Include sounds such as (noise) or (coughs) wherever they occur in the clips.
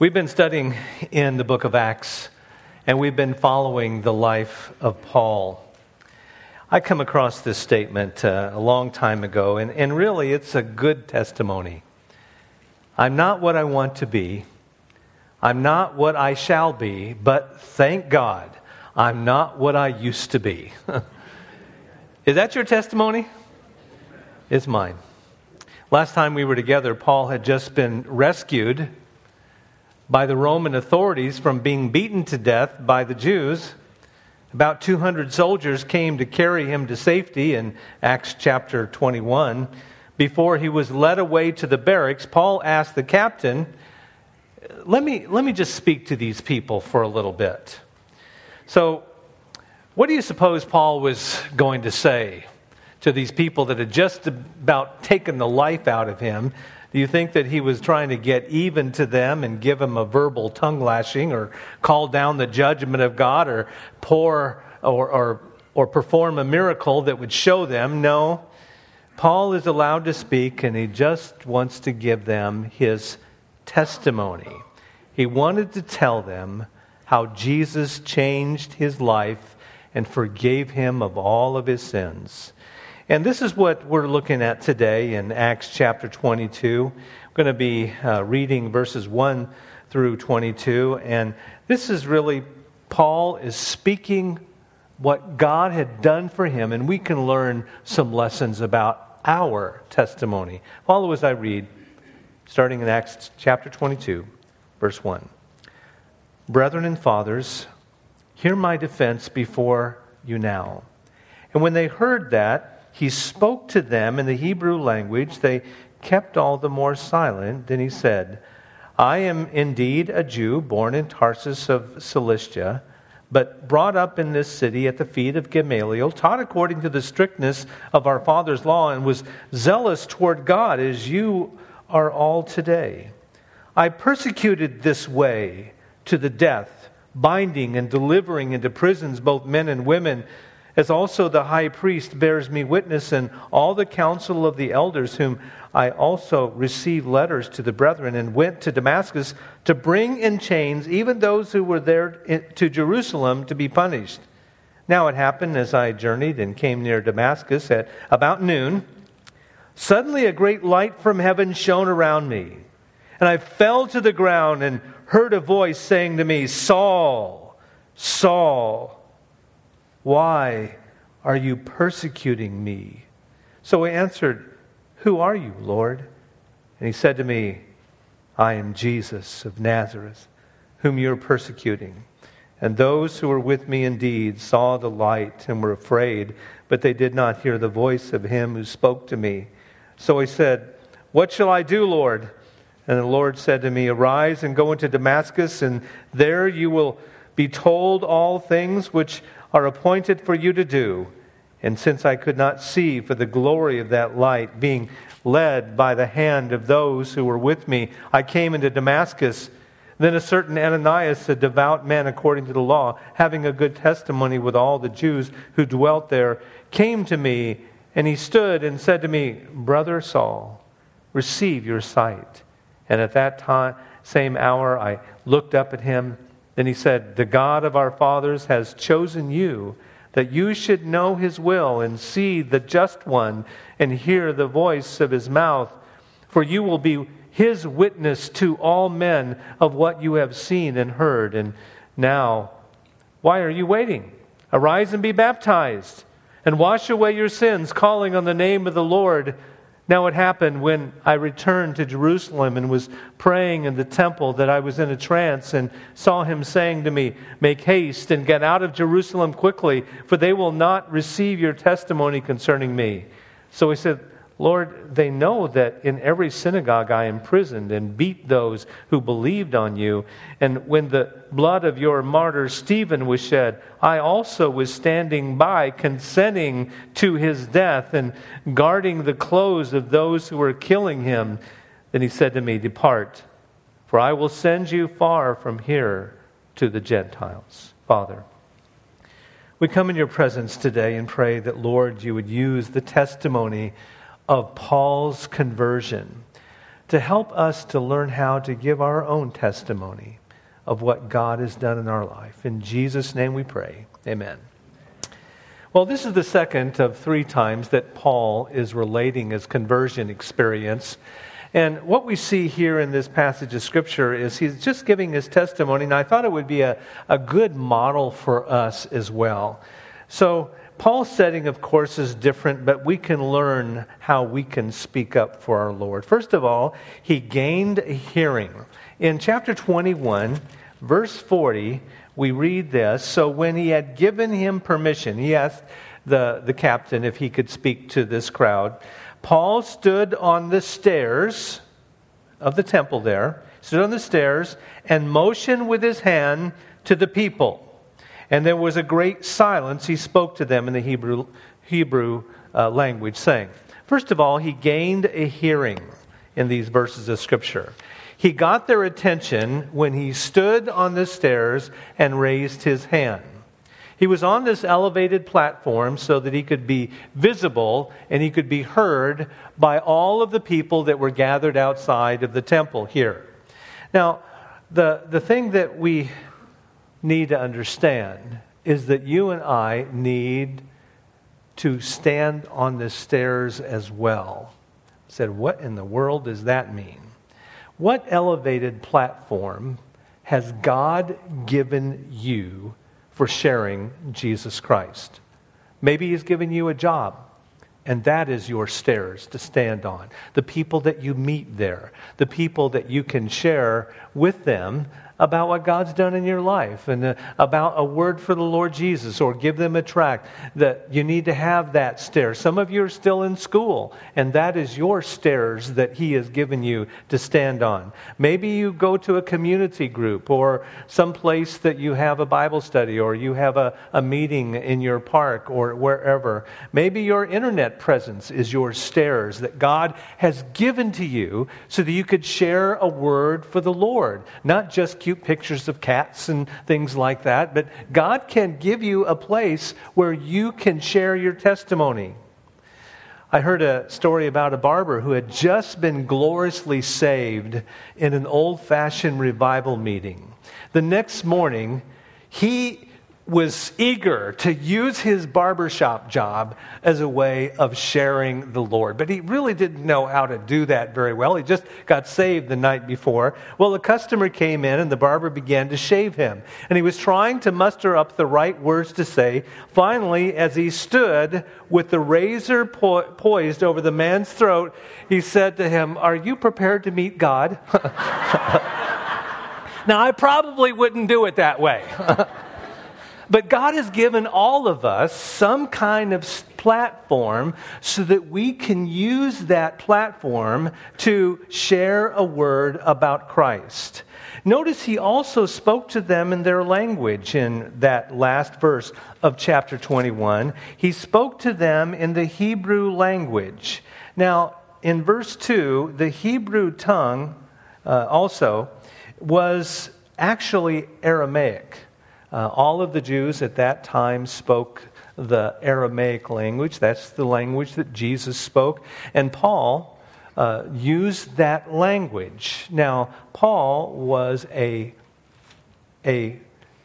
We've been studying in the book of Acts, and we've been following the life of Paul. I come across this statement uh, a long time ago, and, and really it's a good testimony. I'm not what I want to be, I'm not what I shall be, but thank God I'm not what I used to be. (laughs) Is that your testimony? It's mine. Last time we were together, Paul had just been rescued by the Roman authorities from being beaten to death by the Jews. About 200 soldiers came to carry him to safety in Acts chapter 21. Before he was led away to the barracks, Paul asked the captain, let me, let me just speak to these people for a little bit. So, what do you suppose Paul was going to say to these people that had just about taken the life out of him do you think that he was trying to get even to them and give them a verbal tongue lashing or call down the judgment of God or pour or, or, or perform a miracle that would show them? No. Paul is allowed to speak and he just wants to give them his testimony. He wanted to tell them how Jesus changed his life and forgave him of all of his sins. And this is what we're looking at today in Acts chapter 22. I'm going to be uh, reading verses 1 through 22. And this is really, Paul is speaking what God had done for him, and we can learn some lessons about our testimony. Follow as I read, starting in Acts chapter 22, verse 1. Brethren and fathers, hear my defense before you now. And when they heard that, he spoke to them in the Hebrew language. They kept all the more silent. Then he said, I am indeed a Jew, born in Tarsus of Cilicia, but brought up in this city at the feet of Gamaliel, taught according to the strictness of our father's law, and was zealous toward God as you are all today. I persecuted this way to the death, binding and delivering into prisons both men and women as also the high priest bears me witness, and all the council of the elders, whom I also received letters to the brethren, and went to Damascus to bring in chains even those who were there to Jerusalem to be punished. Now it happened as I journeyed and came near Damascus at about noon, suddenly a great light from heaven shone around me. And I fell to the ground and heard a voice saying to me, Saul, Saul, why are you persecuting me? So I answered, Who are you, Lord? And he said to me, I am Jesus of Nazareth, whom you are persecuting. And those who were with me indeed saw the light and were afraid, but they did not hear the voice of him who spoke to me. So I said, What shall I do, Lord? And the Lord said to me, Arise and go into Damascus, and there you will be told all things which are appointed for you to do. And since I could not see for the glory of that light, being led by the hand of those who were with me, I came into Damascus. Then a certain Ananias, a devout man according to the law, having a good testimony with all the Jews who dwelt there, came to me, and he stood and said to me, Brother Saul, receive your sight. And at that time, same hour, I looked up at him then he said, The God of our fathers has chosen you that you should know his will and see the just one and hear the voice of his mouth. For you will be his witness to all men of what you have seen and heard. And now, why are you waiting? Arise and be baptized and wash away your sins, calling on the name of the Lord now, it happened when I returned to Jerusalem and was praying in the temple that I was in a trance and saw him saying to me, Make haste and get out of Jerusalem quickly, for they will not receive your testimony concerning me. So he said, Lord, they know that in every synagogue I imprisoned and beat those who believed on you. And when the blood of your martyr Stephen was shed, I also was standing by, consenting to his death and guarding the clothes of those who were killing him. Then he said to me, Depart, for I will send you far from here to the Gentiles. Father, we come in your presence today and pray that, Lord, you would use the testimony of Paul's conversion to help us to learn how to give our own testimony of what God has done in our life. In Jesus' name we pray. Amen. Well, this is the second of three times that Paul is relating his conversion experience. And what we see here in this passage of Scripture is he's just giving his testimony, and I thought it would be a, a good model for us as well. So, Paul's setting, of course, is different, but we can learn how we can speak up for our Lord. First of all, he gained a hearing. In chapter 21, verse 40, we read this So when he had given him permission, he asked the, the captain if he could speak to this crowd. Paul stood on the stairs of the temple there, stood on the stairs, and motioned with his hand to the people. And there was a great silence. He spoke to them in the Hebrew, Hebrew uh, language, saying, First of all, he gained a hearing in these verses of Scripture. He got their attention when he stood on the stairs and raised his hand. He was on this elevated platform so that he could be visible and he could be heard by all of the people that were gathered outside of the temple here. Now, the, the thing that we need to understand is that you and I need to stand on the stairs as well. I said, what in the world does that mean? What elevated platform has God given you for sharing Jesus Christ? Maybe He's given you a job, and that is your stairs to stand on. The people that you meet there, the people that you can share with them about what God's done in your life and uh, about a word for the Lord Jesus or give them a tract that you need to have that stair. Some of you are still in school and that is your stairs that He has given you to stand on. Maybe you go to a community group or some place that you have a Bible study or you have a, a meeting in your park or wherever. Maybe your internet presence is your stairs that God has given to you so that you could share a word for the Lord, not just cute pictures of cats and things like that, but God can give you a place where you can share your testimony. I heard a story about a barber who had just been gloriously saved in an old fashioned revival meeting. The next morning, he was eager to use his barbershop job as a way of sharing the Lord. But he really didn't know how to do that very well. He just got saved the night before. Well, a customer came in and the barber began to shave him. And he was trying to muster up the right words to say. Finally, as he stood with the razor po- poised over the man's throat, he said to him, Are you prepared to meet God? (laughs) now, I probably wouldn't do it that way. (laughs) But God has given all of us some kind of platform so that we can use that platform to share a word about Christ. Notice he also spoke to them in their language in that last verse of chapter 21. He spoke to them in the Hebrew language. Now, in verse 2, the Hebrew tongue uh, also was actually Aramaic. Uh, all of the Jews at that time spoke the Aramaic language. That's the language that Jesus spoke. And Paul uh, used that language. Now, Paul was a, a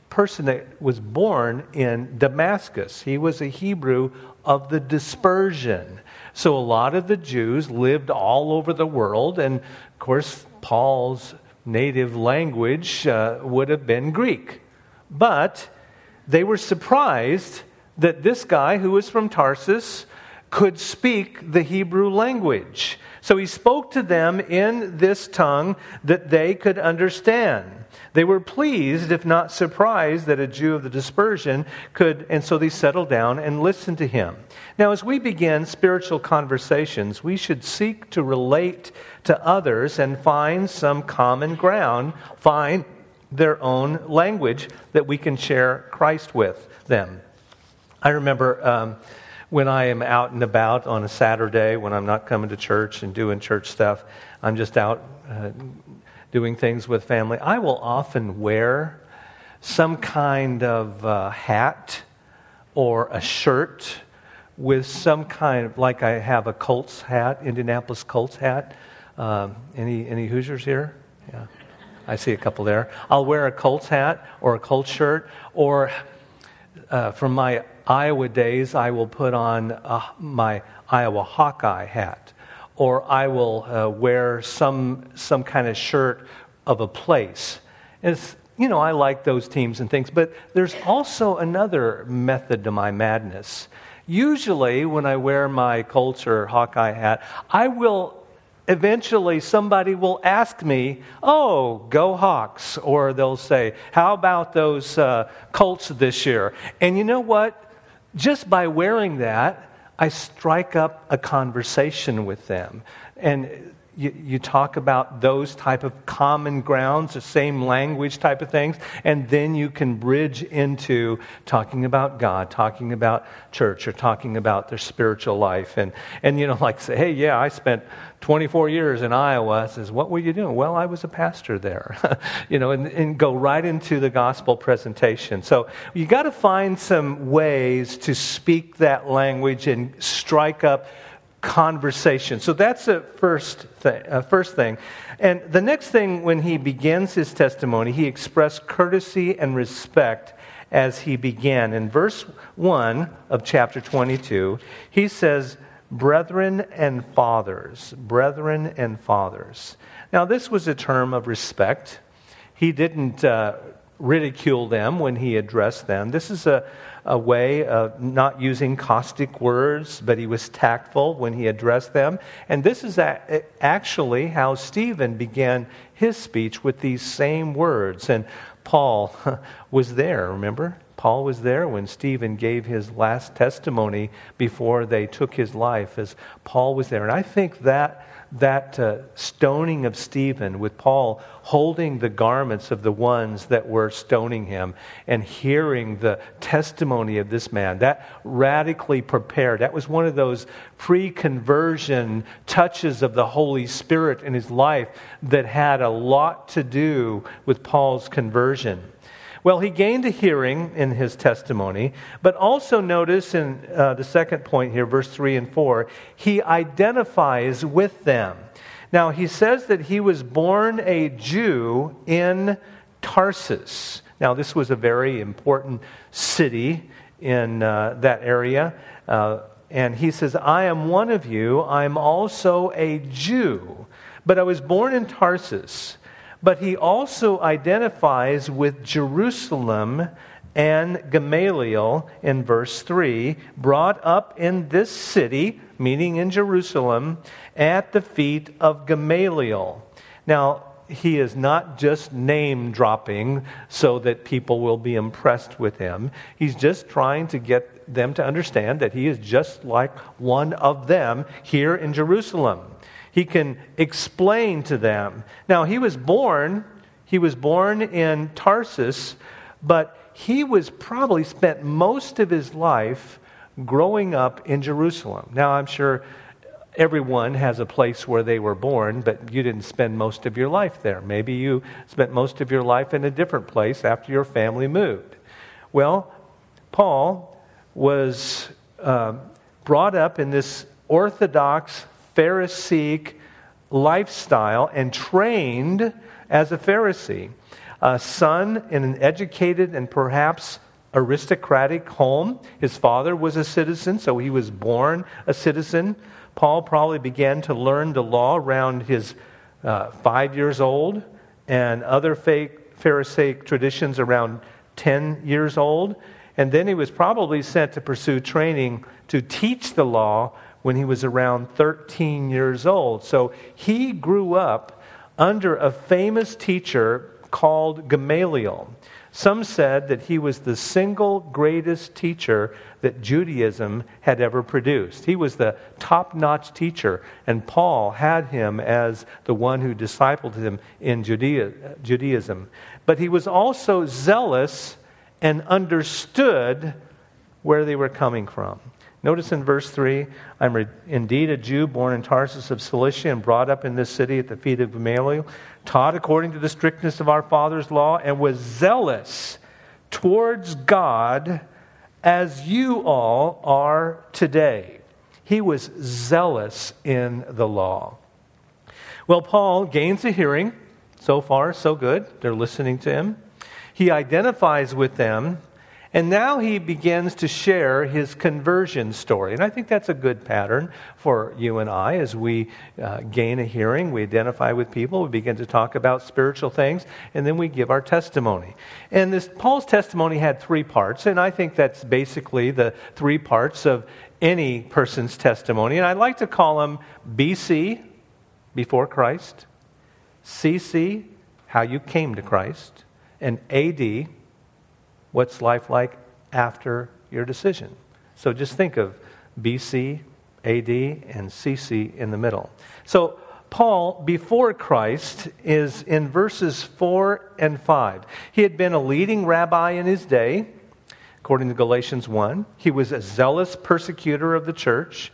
person that was born in Damascus, he was a Hebrew of the dispersion. So, a lot of the Jews lived all over the world, and of course, Paul's native language uh, would have been Greek. But they were surprised that this guy who was from Tarsus could speak the Hebrew language. So he spoke to them in this tongue that they could understand. They were pleased, if not surprised, that a Jew of the dispersion could, and so they settled down and listened to him. Now, as we begin spiritual conversations, we should seek to relate to others and find some common ground, find their own language that we can share Christ with them. I remember um, when I am out and about on a Saturday, when I'm not coming to church and doing church stuff, I'm just out uh, doing things with family. I will often wear some kind of uh, hat or a shirt with some kind of, like I have a Colts hat, Indianapolis Colts hat Um, any, any Hoosiers here? Yeah. I see a couple there. I'll wear a Colts hat or a Colts shirt, or uh, from my Iowa days, I will put on uh, my Iowa Hawkeye hat, or I will uh, wear some some kind of shirt of a place. It's you know I like those teams and things, but there's also another method to my madness. Usually, when I wear my Colts or Hawkeye hat, I will eventually somebody will ask me, Oh, go Hawks. Or they'll say, How about those uh, Colts this year? And you know what? Just by wearing that, I strike up a conversation with them. And you, you, talk about those type of common grounds, the same language type of things, and then you can bridge into talking about God, talking about church, or talking about their spiritual life. And, and you know, like say, hey, yeah, I spent 24 years in Iowa. says, what were you doing? Well, I was a pastor there. (laughs) you know, and, and go right into the gospel presentation. So you got to find some ways to speak that language and strike up conversation. So that's a first thing, a first thing. And the next thing, when he begins his testimony, he expressed courtesy and respect as he began. In verse 1 of chapter 22, he says, Brethren and fathers, brethren and fathers. Now, this was a term of respect. He didn't uh, ridicule them when he addressed them. This is a, a way of not using caustic words, but he was tactful when he addressed them. And this is actually how Stephen began his speech with these same words. And Paul (laughs) was there, remember? Paul was there when Stephen gave his last testimony before they took his life, as Paul was there. And I think that that uh, stoning of Stephen, with Paul holding the garments of the ones that were stoning him and hearing the testimony of this man, that radically prepared. That was one of those pre conversion touches of the Holy Spirit in his life that had a lot to do with Paul's conversion. Well, he gained a hearing in his testimony, but also notice in uh, the second point here, verse 3 and 4, he identifies with them. Now, he says that he was born a Jew in Tarsus. Now, this was a very important city in uh, that area. Uh, and he says, I am one of you. I'm also a Jew. But I was born in Tarsus but he also identifies with Jerusalem and Gamaliel in verse 3, brought up in this city, meaning in Jerusalem, at the feet of Gamaliel. Now, he is not just name dropping so that people will be impressed with him. He's just trying to get them to understand that he is just like one of them here in Jerusalem he can explain to them. Now, he was born, he was born in Tarsus, but he was probably spent most of his life growing up in Jerusalem. Now, I'm sure everyone has a place where they were born, but you didn't spend most of your life there. Maybe you spent most of your life in a different place after your family moved. Well, Paul was uh, brought up in this Orthodox Pharisaic lifestyle and trained as a Pharisee. A son in an educated and perhaps aristocratic home. His father was a citizen, so he was born a citizen. Paul probably began to learn the law around his uh, five years old, and other Pharisaic traditions around 10 years old. And then he was probably sent to pursue training to teach the law when he was around 13 years old. So he grew up under a famous teacher called Gamaliel. Some said that he was the single greatest teacher that Judaism had ever produced. He was the top notch teacher, and Paul had him as the one who discipled him in Judea, Judaism. But he was also zealous and understood where they were coming from. Notice in verse 3 I'm re- indeed a Jew born in Tarsus of Cilicia and brought up in this city at the feet of Gamaliel, taught according to the strictness of our father's law, and was zealous towards God as you all are today. He was zealous in the law. Well, Paul gains a hearing. So far, so good. They're listening to him. He identifies with them and now he begins to share his conversion story. And I think that's a good pattern for you and I as we uh, gain a hearing, we identify with people, we begin to talk about spiritual things, and then we give our testimony. And this Paul's testimony had three parts, and I think that's basically the three parts of any person's testimony. And I like to call them BC, before Christ, CC, how you came to Christ, and AD, what's life like after your decision. So just think of BC, AD, and CC in the middle. So Paul, before Christ, is in verses 4 and 5. He had been a leading rabbi in his day, according to Galatians 1. He was a zealous persecutor of the church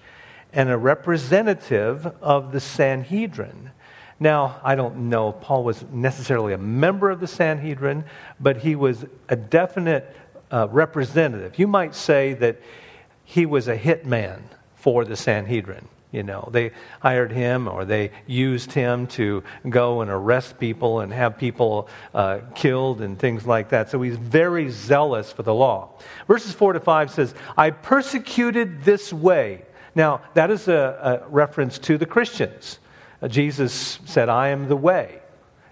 and a representative of the Sanhedrin. Now, I don't know Paul was necessarily a member of the Sanhedrin, but he was a definite uh, representative. You might say that he was a hitman for the Sanhedrin. You know, they hired him or they used him to go and arrest people and have people uh, killed and things like that. So he's very zealous for the law. Verses 4 to 5 says, I persecuted this way. Now, that is a, a reference to the Christians. Uh, Jesus said, I am the way.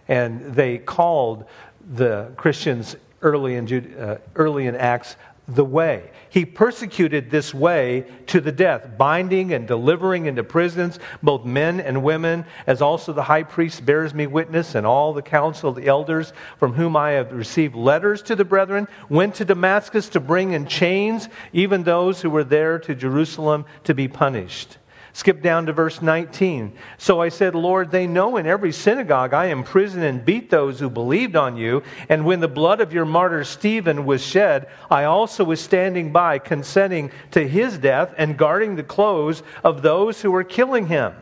And they called the Christians early in, uh, early in Acts the way. He persecuted this way to the death, binding and delivering into prisons both men and women, as also the high priest bears me witness, and all the council of the elders, from whom I have received letters to the brethren, went to Damascus to bring in chains even those who were there to Jerusalem to be punished. Skip down to verse 19. So I said, Lord, they know in every synagogue I imprisoned and beat those who believed on you. And when the blood of your martyr Stephen was shed, I also was standing by, consenting to his death and guarding the clothes of those who were killing him.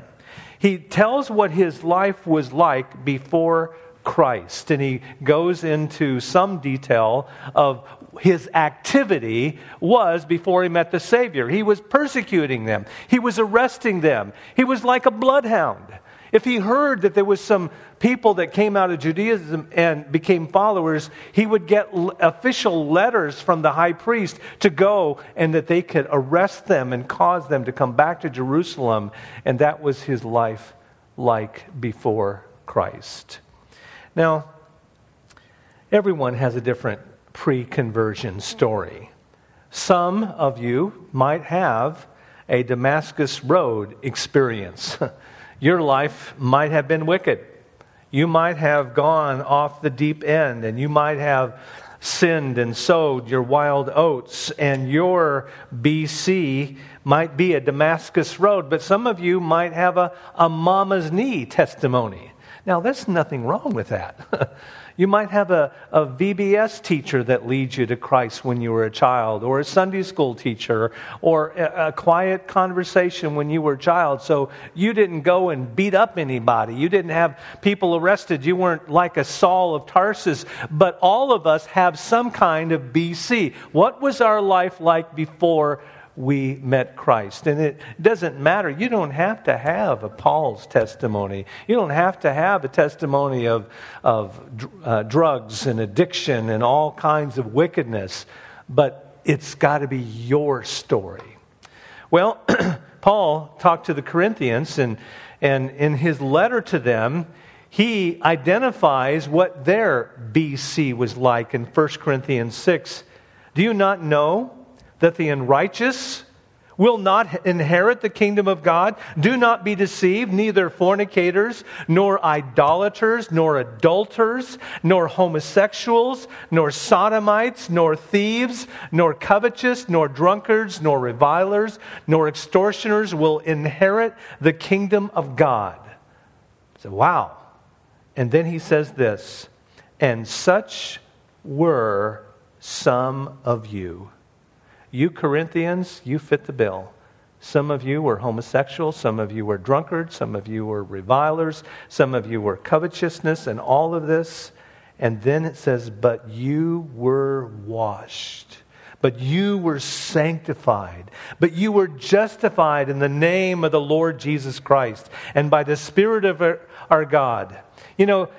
He tells what his life was like before Christ. And he goes into some detail of his activity was before he met the Savior. He was persecuting them, he was arresting them, he was like a bloodhound. If he heard that there was some people that came out of Judaism and became followers, he would get official letters from the high priest to go and that they could arrest them and cause them to come back to Jerusalem. And that was his life like before Christ. Now, everyone has a different pre conversion story. Some of you might have a Damascus Road experience. (laughs) Your life might have been wicked. You might have gone off the deep end and you might have sinned and sowed your wild oats, and your BC might be a Damascus Road, but some of you might have a, a mama's knee testimony. Now, there's nothing wrong with that. (laughs) You might have a, a VBS teacher that leads you to Christ when you were a child, or a Sunday school teacher, or a, a quiet conversation when you were a child. So you didn't go and beat up anybody. You didn't have people arrested. You weren't like a Saul of Tarsus. But all of us have some kind of BC. What was our life like before we met Christ. And it doesn't matter. You don't have to have a Paul's testimony. You don't have to have a testimony of, of uh, drugs and addiction and all kinds of wickedness, but it's got to be your story. Well, (clears throat) Paul talked to the Corinthians, and, and in his letter to them, he identifies what their BC was like in 1 Corinthians 6. Do you not know that the unrighteous will not inherit the kingdom of God. Do not be deceived, neither fornicators, nor idolaters, nor adulterers, nor homosexuals, nor sodomites, nor thieves, nor covetous, nor drunkards, nor revilers, nor extortioners will inherit the kingdom of God. So, wow. And then he says this, and such were some of you. You Corinthians, you fit the bill. Some of you were homosexuals, some of you were drunkards, some of you were revilers, some of you were covetousness, and all of this. And then it says, But you were washed but you were sanctified, but you were justified in the name of the Lord Jesus Christ and by the Spirit of our God. You know,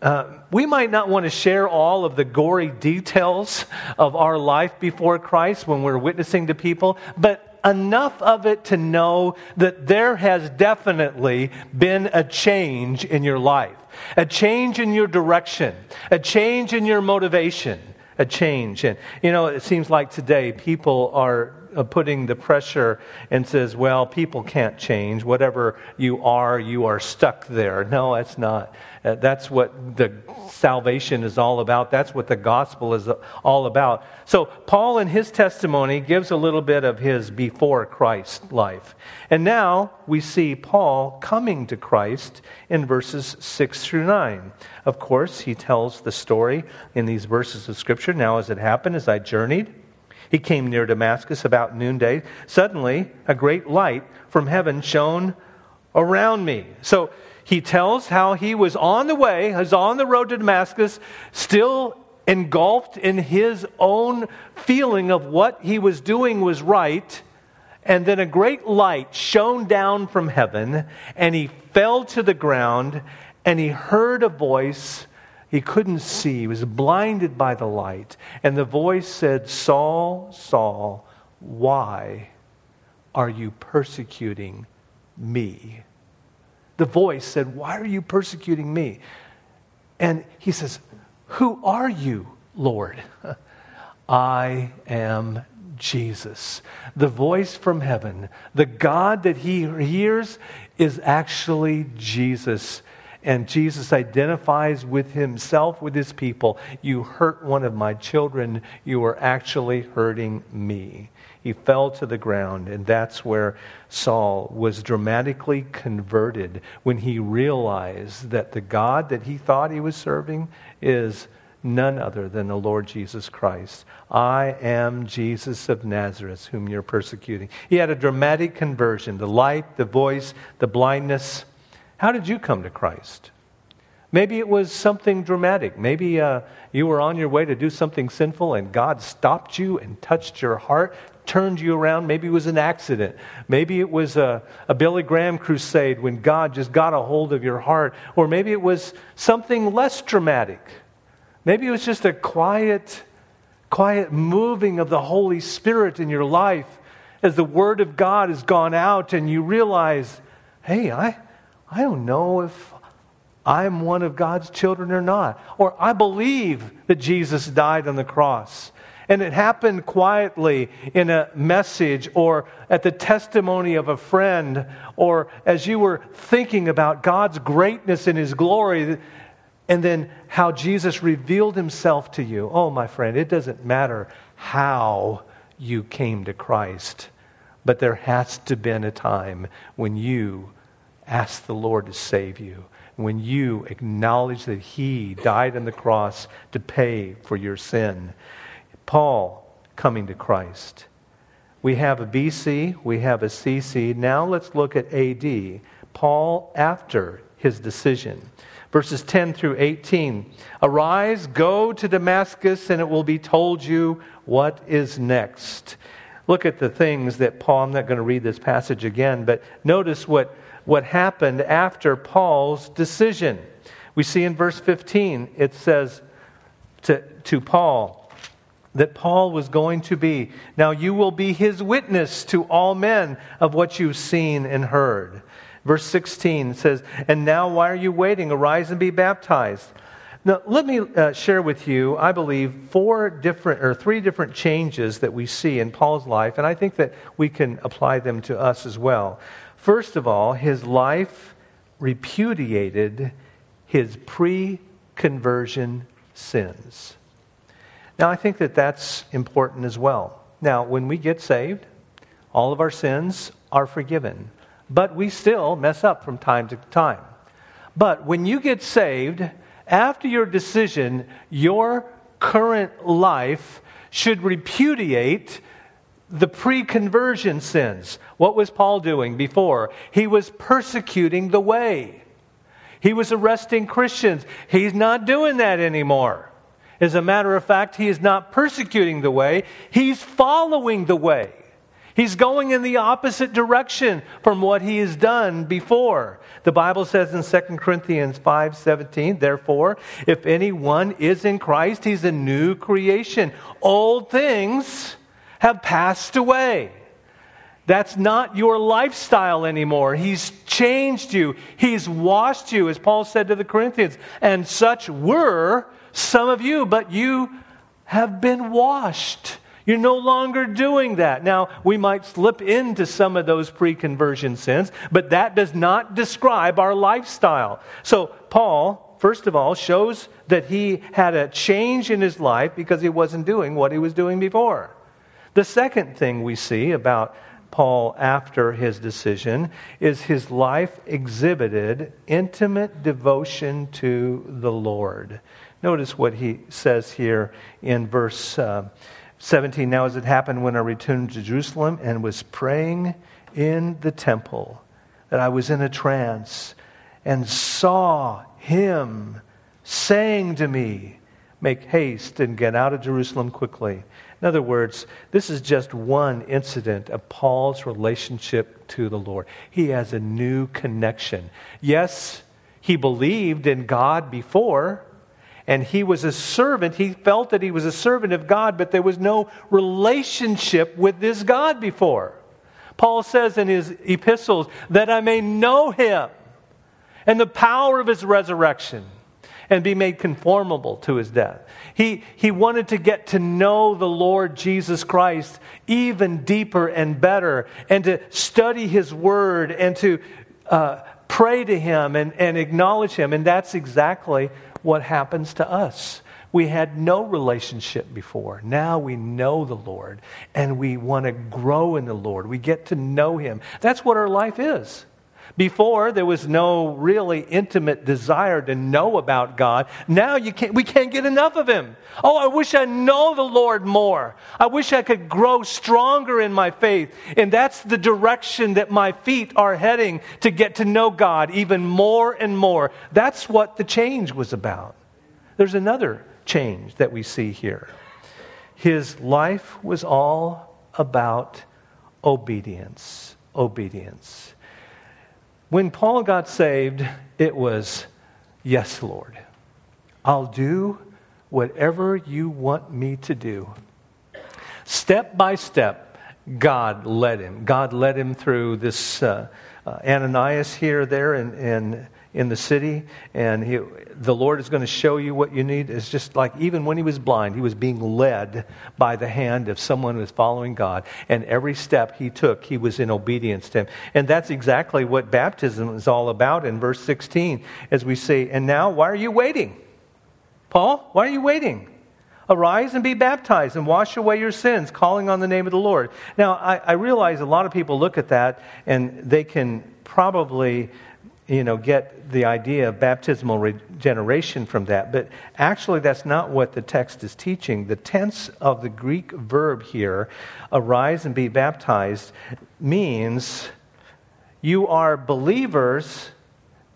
uh, we might not want to share all of the gory details of our life before Christ when we're witnessing to people, but enough of it to know that there has definitely been a change in your life, a change in your direction, a change in your motivation a change. And, you know, it seems like today people are putting the pressure and says, well, people can't change. Whatever you are, you are stuck there. No, that's not. Uh, that's what the salvation is all about. That's what the gospel is all about. So, Paul, in his testimony, gives a little bit of his before Christ life. And now we see Paul coming to Christ in verses 6 through 9. Of course, he tells the story in these verses of Scripture. Now, as it happened, as I journeyed, he came near Damascus about noonday. Suddenly, a great light from heaven shone around me. So, he tells how he was on the way, was on the road to Damascus, still engulfed in his own feeling of what he was doing was right. And then a great light shone down from heaven, and he fell to the ground, and he heard a voice. He couldn't see, he was blinded by the light. And the voice said, Saul, Saul, why are you persecuting me? the voice said, Why are you persecuting me? And he says, Who are you, Lord? (laughs) I am Jesus. The voice from heaven, the God that he hears is actually Jesus. And Jesus identifies with himself, with his people. You hurt one of my children, you are actually hurting me. He fell to the ground, and that's where Saul was dramatically converted when he realized that the God that he thought he was serving is none other than the Lord Jesus Christ. I am Jesus of Nazareth, whom you're persecuting. He had a dramatic conversion the light, the voice, the blindness. How did you come to Christ? Maybe it was something dramatic. Maybe uh, you were on your way to do something sinful and God stopped you and touched your heart, turned you around. Maybe it was an accident. Maybe it was a, a Billy Graham crusade when God just got a hold of your heart. Or maybe it was something less dramatic. Maybe it was just a quiet, quiet moving of the Holy Spirit in your life as the Word of God has gone out and you realize, hey, I, I don't know if I'm one of God's children or not. Or I believe that Jesus died on the cross. And it happened quietly in a message or at the testimony of a friend or as you were thinking about God's greatness and His glory and then how Jesus revealed Himself to you. Oh, my friend, it doesn't matter how you came to Christ, but there has to been a time when you asked the Lord to save you when you acknowledge that He died on the cross to pay for your sin. Paul coming to Christ. We have a BC, we have a CC. Now let's look at AD. Paul after his decision. Verses 10 through 18. Arise, go to Damascus, and it will be told you what is next. Look at the things that Paul, I'm not going to read this passage again, but notice what, what happened after Paul's decision. We see in verse 15, it says to, to Paul, that Paul was going to be. Now you will be his witness to all men of what you've seen and heard. Verse 16 says, And now why are you waiting? Arise and be baptized. Now, let me uh, share with you, I believe, four different or three different changes that we see in Paul's life, and I think that we can apply them to us as well. First of all, his life repudiated his pre conversion sins. Now, I think that that's important as well. Now, when we get saved, all of our sins are forgiven, but we still mess up from time to time. But when you get saved, after your decision, your current life should repudiate the pre conversion sins. What was Paul doing before? He was persecuting the way, he was arresting Christians. He's not doing that anymore. As a matter of fact, he is not persecuting the way, he's following the way. He's going in the opposite direction from what he has done before. The Bible says in 2 Corinthians 5:17, therefore, if anyone is in Christ, he's a new creation. Old things have passed away. That's not your lifestyle anymore. He's changed you. He's washed you, as Paul said to the Corinthians. And such were some of you, but you have been washed. You're no longer doing that. Now, we might slip into some of those pre conversion sins, but that does not describe our lifestyle. So, Paul, first of all, shows that he had a change in his life because he wasn't doing what he was doing before. The second thing we see about Paul after his decision is his life exhibited intimate devotion to the Lord. Notice what he says here in verse uh, 17 Now, as it happened when I returned to Jerusalem and was praying in the temple, that I was in a trance and saw him saying to me, Make haste and get out of Jerusalem quickly. In other words, this is just one incident of Paul's relationship to the Lord. He has a new connection. Yes, he believed in God before, and he was a servant. He felt that he was a servant of God, but there was no relationship with this God before. Paul says in his epistles that I may know him and the power of his resurrection and be made conformable to his death. He, he wanted to get to know the Lord Jesus Christ even deeper and better and to study his word and to uh, pray to him and, and acknowledge him. And that's exactly what happens to us. We had no relationship before. Now we know the Lord and we want to grow in the Lord. We get to know Him. That's what our life is. Before, there was no really intimate desire to know about God. Now you can't, we can't get enough of Him. Oh, I wish I know the Lord more. I wish I could grow stronger in my faith. And that's the direction that my feet are heading to get to know God even more and more. That's what the change was about. There's another change that we see here. His life was all about obedience. Obedience. When Paul got saved, it was, Yes, Lord, I'll do whatever you want me to do. Step by step, God led him. God led him through this uh, uh, Ananias here, there, and, and in the city, and he, the Lord is going to show you what you need. It's just like even when he was blind, he was being led by the hand of someone who was following God. And every step he took, he was in obedience to him. And that's exactly what baptism is all about in verse 16, as we say, And now, why are you waiting? Paul, why are you waiting? Arise and be baptized and wash away your sins, calling on the name of the Lord. Now, I, I realize a lot of people look at that and they can probably you know, get the idea of baptismal regeneration from that. But actually, that's not what the text is teaching. The tense of the Greek verb here, arise and be baptized, means you are believers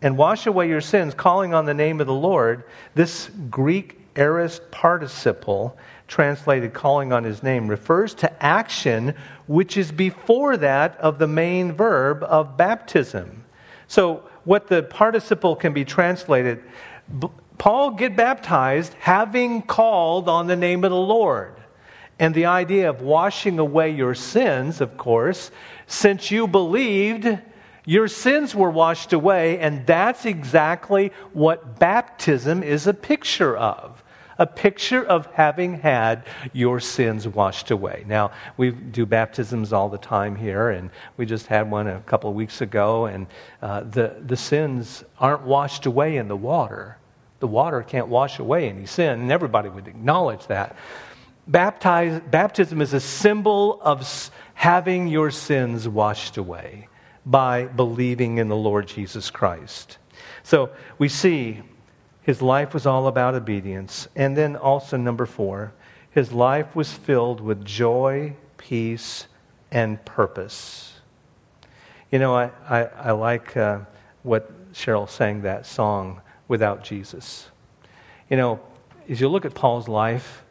and wash away your sins, calling on the name of the Lord. This Greek aorist participle, translated calling on his name, refers to action which is before that of the main verb of baptism. So, what the participle can be translated Paul, get baptized having called on the name of the Lord. And the idea of washing away your sins, of course, since you believed, your sins were washed away, and that's exactly what baptism is a picture of a picture of having had your sins washed away. Now, we do baptisms all the time here, and we just had one a couple of weeks ago, and uh, the, the sins aren't washed away in the water. The water can't wash away any sin, and everybody would acknowledge that. Baptize, baptism is a symbol of having your sins washed away by believing in the Lord Jesus Christ. So we see his life was all about obedience. And then also, number four, his life was filled with joy, peace, and purpose. You know, I, I, I like uh, what Cheryl sang that song, Without Jesus. You know, as you look at Paul's life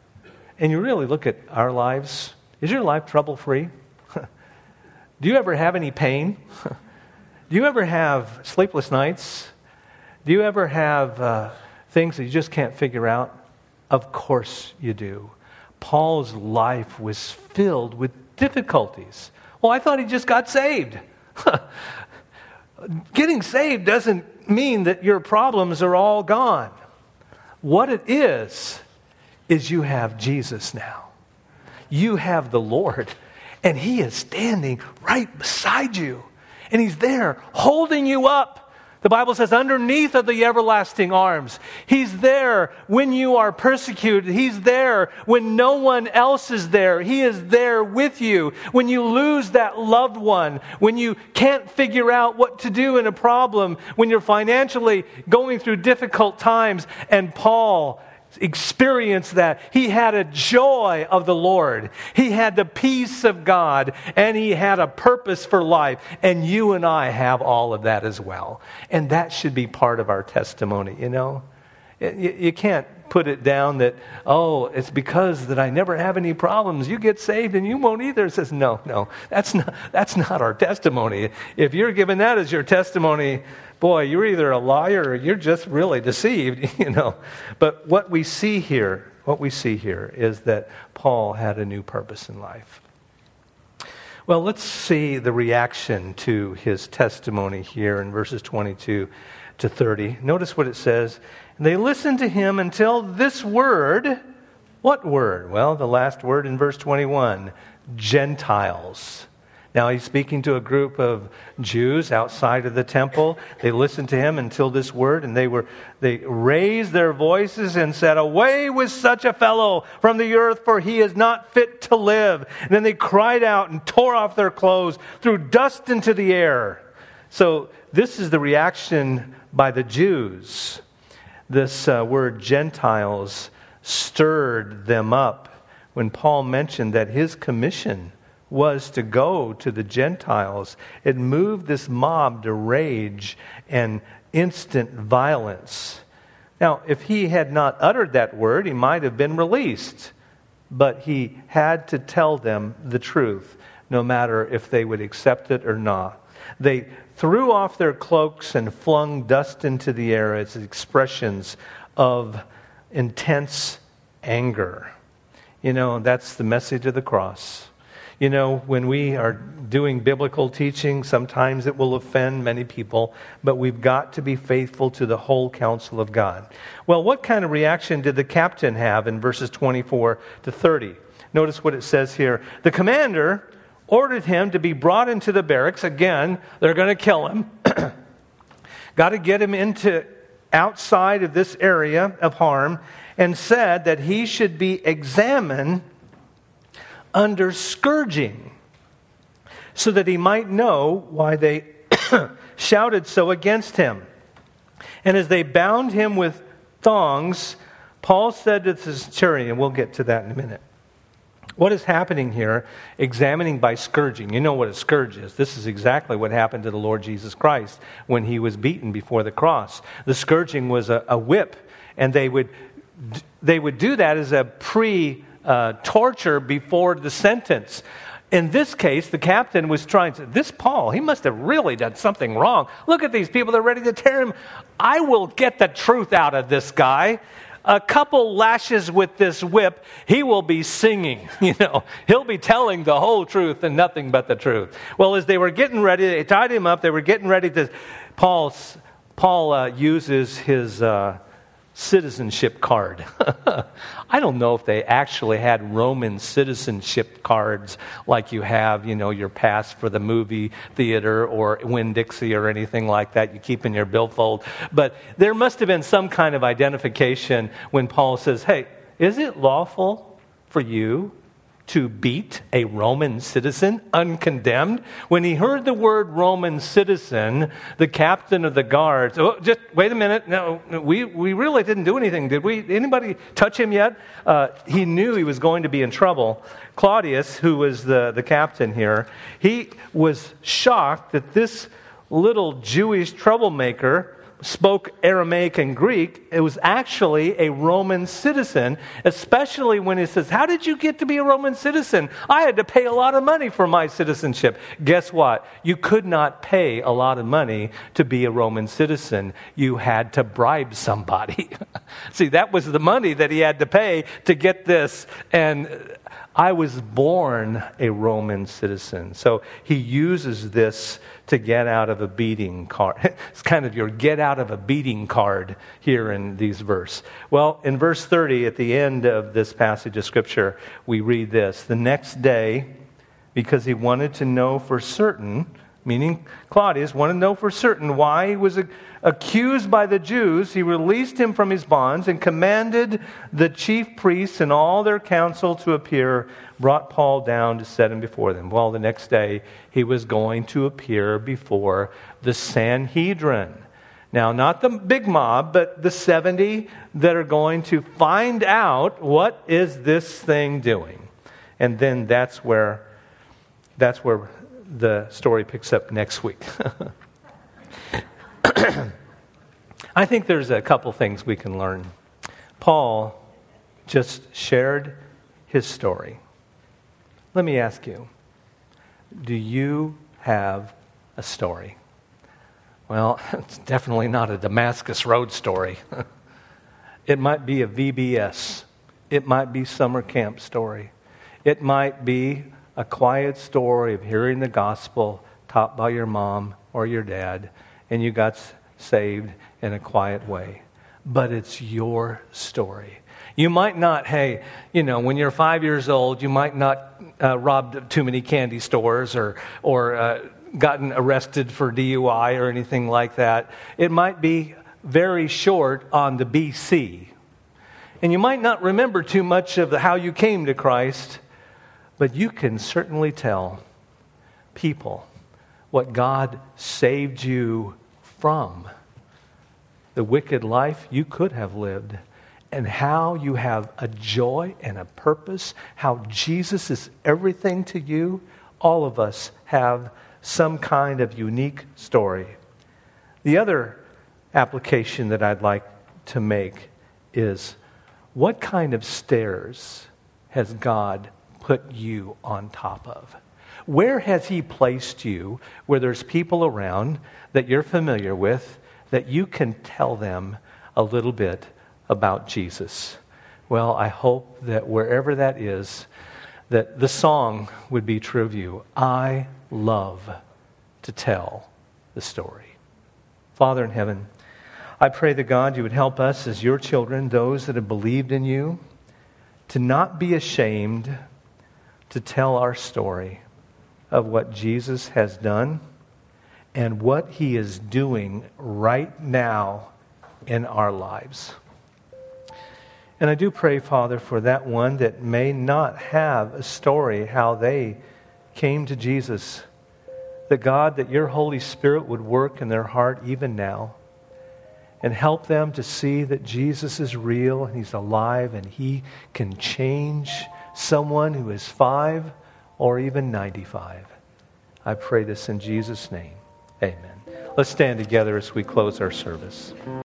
and you really look at our lives. Is your life trouble free? (laughs) Do you ever have any pain? (laughs) Do you ever have sleepless nights? Do you ever have uh, things that you just can't figure out? Of course you do. Paul's life was filled with difficulties. Well, I thought he just got saved. (laughs) Getting saved doesn't mean that your problems are all gone. What it is, is you have Jesus now. You have the Lord, and He is standing right beside you, and He's there holding you up. The Bible says, underneath of the everlasting arms. He's there when you are persecuted. He's there when no one else is there. He is there with you. When you lose that loved one, when you can't figure out what to do in a problem, when you're financially going through difficult times. And Paul experienced that. He had a joy of the Lord. He had the peace of God and he had a purpose for life. And you and I have all of that as well. And that should be part of our testimony, you know? You, can't put it down that, oh, it's because that I never have any problems. You get saved and you won't either. It says, no, no, that's not, that's not our testimony. If you're giving that as your testimony, boy, you're either a liar or you're just really deceived, (laughs) you know. But what we see here, what we see here is that Paul had a new purpose in life. Well, let's see the reaction to his testimony here in verses 22 to 30. Notice what it says. They listened to him until this word, what word? Well, the last word in verse 21 Gentiles. Now he's speaking to a group of Jews outside of the temple. They listened to him until this word, and they were they raised their voices and said, Away with such a fellow from the earth, for he is not fit to live. And then they cried out and tore off their clothes, threw dust into the air. So this is the reaction by the Jews. This uh, word Gentiles stirred them up when Paul mentioned that his commission was to go to the Gentiles. It moved this mob to rage and instant violence. Now, if he had not uttered that word, he might have been released. But he had to tell them the truth, no matter if they would accept it or not. They threw off their cloaks and flung dust into the air as expressions of intense anger. You know, that's the message of the cross. You know, when we are doing biblical teaching, sometimes it will offend many people, but we've got to be faithful to the whole counsel of God. Well, what kind of reaction did the captain have in verses 24 to 30? Notice what it says here. The commander ordered him to be brought into the barracks. Again, they're going to kill him. (clears throat) got to get him into outside of this area of harm and said that he should be examined under scourging, so that he might know why they (coughs) shouted so against him. And as they bound him with thongs, Paul said to the centurion, we'll get to that in a minute. What is happening here, examining by scourging? You know what a scourge is. This is exactly what happened to the Lord Jesus Christ when he was beaten before the cross. The scourging was a, a whip, and they would, they would do that as a pre uh, torture before the sentence. In this case, the captain was trying to, this Paul, he must have really done something wrong. Look at these people, they're ready to tear him. I will get the truth out of this guy. A couple lashes with this whip, he will be singing. (laughs) You know, he'll be telling the whole truth and nothing but the truth. Well, as they were getting ready, they tied him up. They were getting ready to. Paul, Paul uh, uses his. Uh, citizenship card. (laughs) I don't know if they actually had Roman citizenship cards like you have, you know, your pass for the movie theater or Winn Dixie or anything like that you keep in your billfold. But there must have been some kind of identification when Paul says, hey, is it lawful for you to beat a Roman citizen uncondemned. When he heard the word Roman citizen, the captain of the guards, oh, just wait a minute, no, we, we really didn't do anything, did we? Anybody touch him yet? Uh, he knew he was going to be in trouble. Claudius, who was the, the captain here, he was shocked that this little Jewish troublemaker spoke Aramaic and Greek, it was actually a Roman citizen, especially when he says, How did you get to be a Roman citizen? I had to pay a lot of money for my citizenship. Guess what? You could not pay a lot of money to be a Roman citizen. You had to bribe somebody. (laughs) See, that was the money that he had to pay to get this. And I was born a Roman citizen. So he uses this to get out of a beating card. (laughs) it's kind of your get out of a beating card here in these verse. Well, in verse 30 at the end of this passage of scripture, we read this. The next day, because he wanted to know for certain meaning Claudius, wanted to know for certain why he was accused by the Jews. He released him from his bonds and commanded the chief priests and all their council to appear, brought Paul down to set him before them. Well, the next day he was going to appear before the Sanhedrin. Now, not the big mob, but the 70 that are going to find out what is this thing doing. And then that's where that's where the story picks up next week. (coughs) I think there's a couple things we can learn. Paul just shared his story. Let me ask you do you have a story? Well, (laughs) it's definitely not a Damascus Road story. (laughs) it might be a VBS. It might be summer camp story. It might be a quiet story of hearing the gospel taught by your mom or your dad, and you got saved in a quiet way. But it's your story. You might not, hey, you know, when you're five years old, you might not uh, robbed too many candy stores or, or uh, gotten arrested for DUI or anything like that. It might be very short on the BC. And you might not remember too much of the, how you came to Christ, but you can certainly tell people what God saved you from. The wicked life you could have lived, and how you have a joy and a purpose, how Jesus is everything to you. All of us have some kind of unique story. The other application that I'd like to make is what kind of stairs has God put you on top of? Where has He placed you where there's people around that you're familiar with that you can tell them a little bit about Jesus? Well, I hope that wherever that is, that the song would be true of you. I love to tell the story. Father in heaven, I pray that God, you would help us as your children, those that have believed in you, to not be ashamed to tell our story of what Jesus has done and what he is doing right now in our lives. And I do pray, Father, for that one that may not have a story how they came to Jesus. That God, that your Holy Spirit would work in their heart even now and help them to see that Jesus is real and he's alive and he can change someone who is five or even 95. I pray this in Jesus' name. Amen. Let's stand together as we close our service.